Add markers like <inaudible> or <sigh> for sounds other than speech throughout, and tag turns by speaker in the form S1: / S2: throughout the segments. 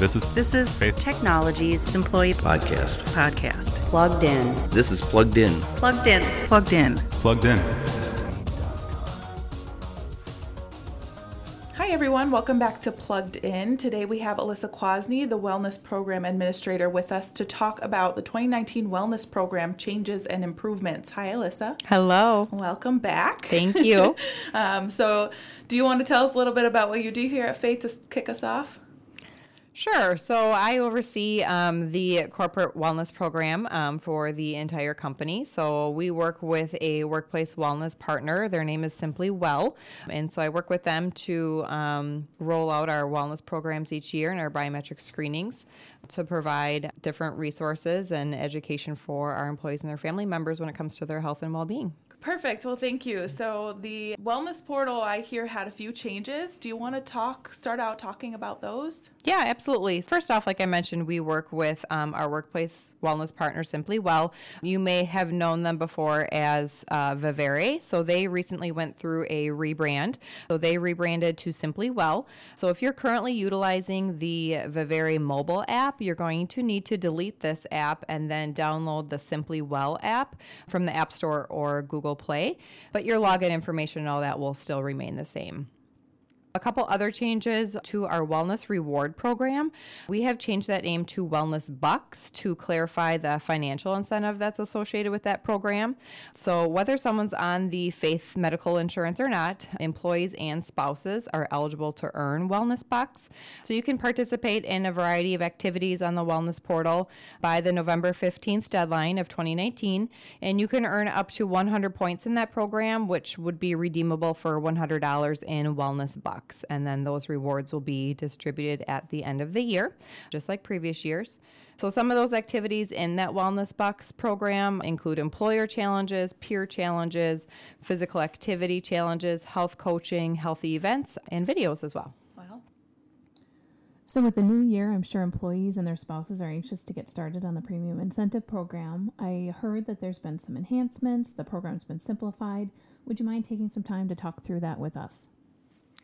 S1: This is
S2: This is
S1: Faith.
S2: Technologies Employee
S3: podcast.
S2: Podcast. Plugged in.
S3: This is Plugged In.
S2: Plugged in. Plugged in.
S1: plugged in.
S4: Hi, everyone. Welcome back to Plugged In. Today we have Alyssa Kwasny, the Wellness Program Administrator, with us to talk about the 2019 Wellness Program changes and improvements. Hi, Alyssa.
S5: Hello.
S4: Welcome back.
S5: Thank you. <laughs>
S4: Um, so, do you want to tell us a little bit about what you do here at Faith to kick us off?
S5: Sure. So I oversee um, the corporate wellness program um, for the entire company. So we work with a workplace wellness partner. Their name is SimplyWell. And so I work with them to um, roll out our wellness programs each year and our biometric screenings to provide different resources and education for our employees and their family members when it comes to their health and well being.
S4: Perfect. Well, thank you. So, the wellness portal I hear had a few changes. Do you want to talk, start out talking about those?
S5: Yeah, absolutely. First off, like I mentioned, we work with um, our workplace wellness partner, SimplyWell. You may have known them before as uh, Viverae. So they recently went through a rebrand. So they rebranded to SimplyWell. So if you're currently utilizing the Viverae mobile app, you're going to need to delete this app and then download the SimplyWell app from the App Store or Google Play. But your login information and all that will still remain the same. A couple other changes to our Wellness Reward program. We have changed that name to Wellness Bucks to clarify the financial incentive that's associated with that program. So, whether someone's on the Faith medical insurance or not, employees and spouses are eligible to earn Wellness Bucks. So, you can participate in a variety of activities on the Wellness portal by the November 15th deadline of 2019, and you can earn up to 100 points in that program, which would be redeemable for $100 in Wellness Bucks and then those rewards will be distributed at the end of the year, just like previous years. So, some of those activities in that Wellness Bucks program include employer challenges, peer challenges, physical activity challenges, health coaching, healthy events, and videos as well.
S4: Well,
S6: So, with the new year, I'm sure employees and their spouses are anxious to get started on the premium incentive program. I heard that there's been some enhancements, the program's been simplified. Would you mind taking some time to talk through that with us?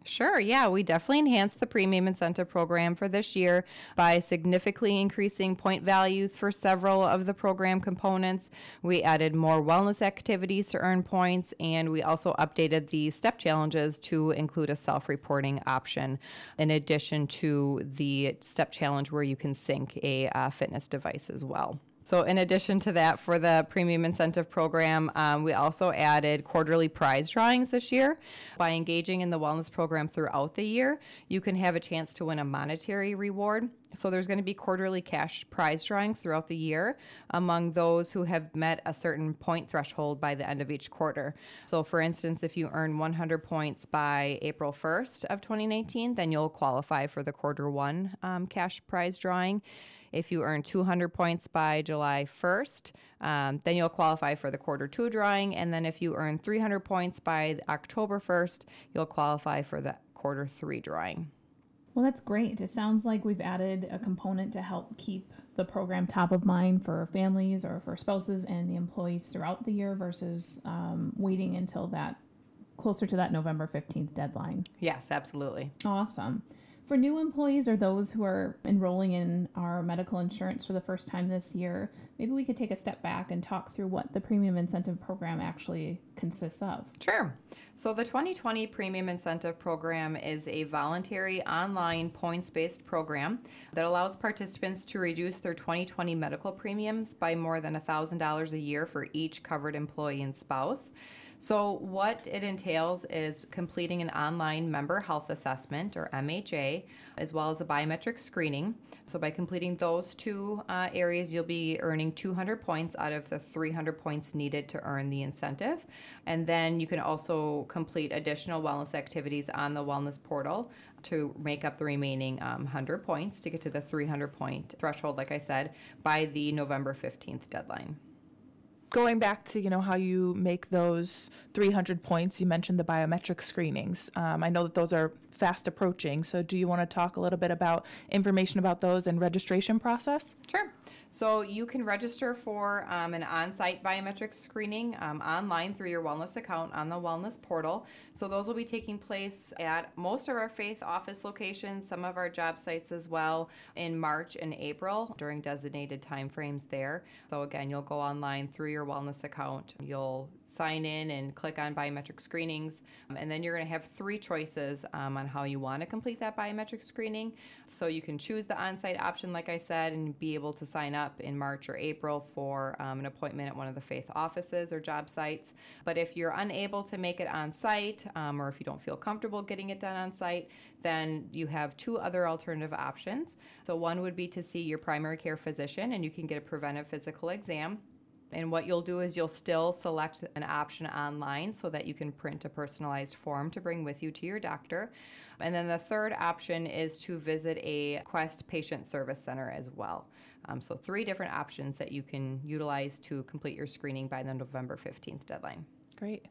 S5: Sure, yeah, we definitely enhanced the premium incentive program for this year by significantly increasing point values for several of the program components. We added more wellness activities to earn points, and we also updated the step challenges to include a self reporting option, in addition to the step challenge where you can sync a uh, fitness device as well. So, in addition to that, for the premium incentive program, um, we also added quarterly prize drawings this year. By engaging in the wellness program throughout the year, you can have a chance to win a monetary reward. So, there's going to be quarterly cash prize drawings throughout the year among those who have met a certain point threshold by the end of each quarter. So, for instance, if you earn 100 points by April 1st of 2019, then you'll qualify for the quarter one um, cash prize drawing. If you earn 200 points by July 1st, um, then you'll qualify for the quarter two drawing. And then if you earn 300 points by October 1st, you'll qualify for the quarter three drawing.
S6: Well, that's great. It sounds like we've added a component to help keep the program top of mind for families or for spouses and the employees throughout the year versus um, waiting until that closer to that November 15th deadline.
S5: Yes, absolutely.
S6: Awesome. For new employees or those who are enrolling in our medical insurance for the first time this year, maybe we could take a step back and talk through what the premium incentive program actually consists of.
S5: Sure. So, the 2020 Premium Incentive Program is a voluntary online points based program that allows participants to reduce their 2020 medical premiums by more than $1,000 a year for each covered employee and spouse. So, what it entails is completing an online member health assessment or MHA, as well as a biometric screening. So, by completing those two uh, areas, you'll be earning 200 points out of the 300 points needed to earn the incentive. And then you can also complete additional wellness activities on the wellness portal to make up the remaining um, 100 points to get to the 300 point threshold, like I said, by the November 15th deadline
S4: going back to you know how you make those 300 points you mentioned the biometric screenings um, i know that those are fast approaching so do you want to talk a little bit about information about those and registration process
S5: Sure. So you can register for um, an on-site biometric screening um, online through your wellness account on the wellness portal. So those will be taking place at most of our faith office locations, some of our job sites as well in March and April during designated timeframes there. So again, you'll go online through your wellness account. You'll sign in and click on biometric screenings, um, and then you're going to have three choices um, on how you want to complete that biometric screening. So you can choose the on-site option, like I said, and be able to sign up in March or April for um, an appointment at one of the faith offices or job sites. But if you're unable to make it on site, um, or if you don't feel comfortable getting it done on site, then you have two other alternative options. So one would be to see your primary care physician, and you can get a preventive physical exam. And what you'll do is you'll still select an option online so that you can print a personalized form to bring with you to your doctor. And then the third option is to visit a Quest Patient Service Center as well. Um, so, three different options that you can utilize to complete your screening by the November 15th deadline.
S4: Great.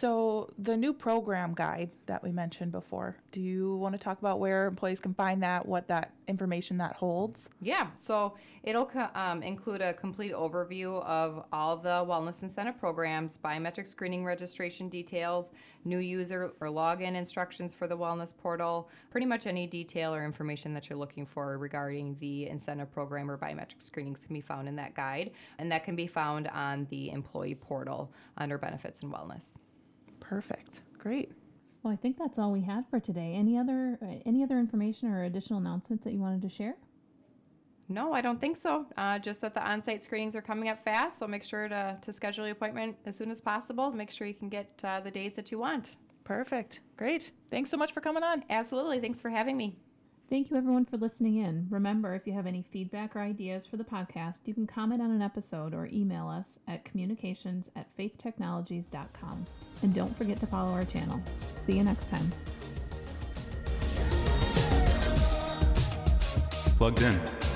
S4: So, the new program guide that we mentioned before, do you want to talk about where employees can find that, what that information that holds?
S5: Yeah, so it'll um, include a complete overview of all the wellness incentive programs, biometric screening registration details, new user or login instructions for the wellness portal, pretty much any detail or information that you're looking for regarding the incentive program or biometric screenings can be found in that guide, and that can be found on the employee portal under benefits and wellness.
S4: Perfect. Great.
S6: Well, I think that's all we had for today. Any other uh, any other information or additional announcements that you wanted to share?
S5: No, I don't think so. Uh, just that the on-site screenings are coming up fast, so make sure to, to schedule your appointment as soon as possible. Make sure you can get uh, the days that you want.
S4: Perfect. Great. Thanks so much for coming on.
S5: Absolutely. Thanks for having me.
S6: Thank you, everyone, for listening in. Remember, if you have any feedback or ideas for the podcast, you can comment on an episode or email us at communications at faithtechnologies.com. And don't forget to follow our channel. See you next time.
S1: Plugged in.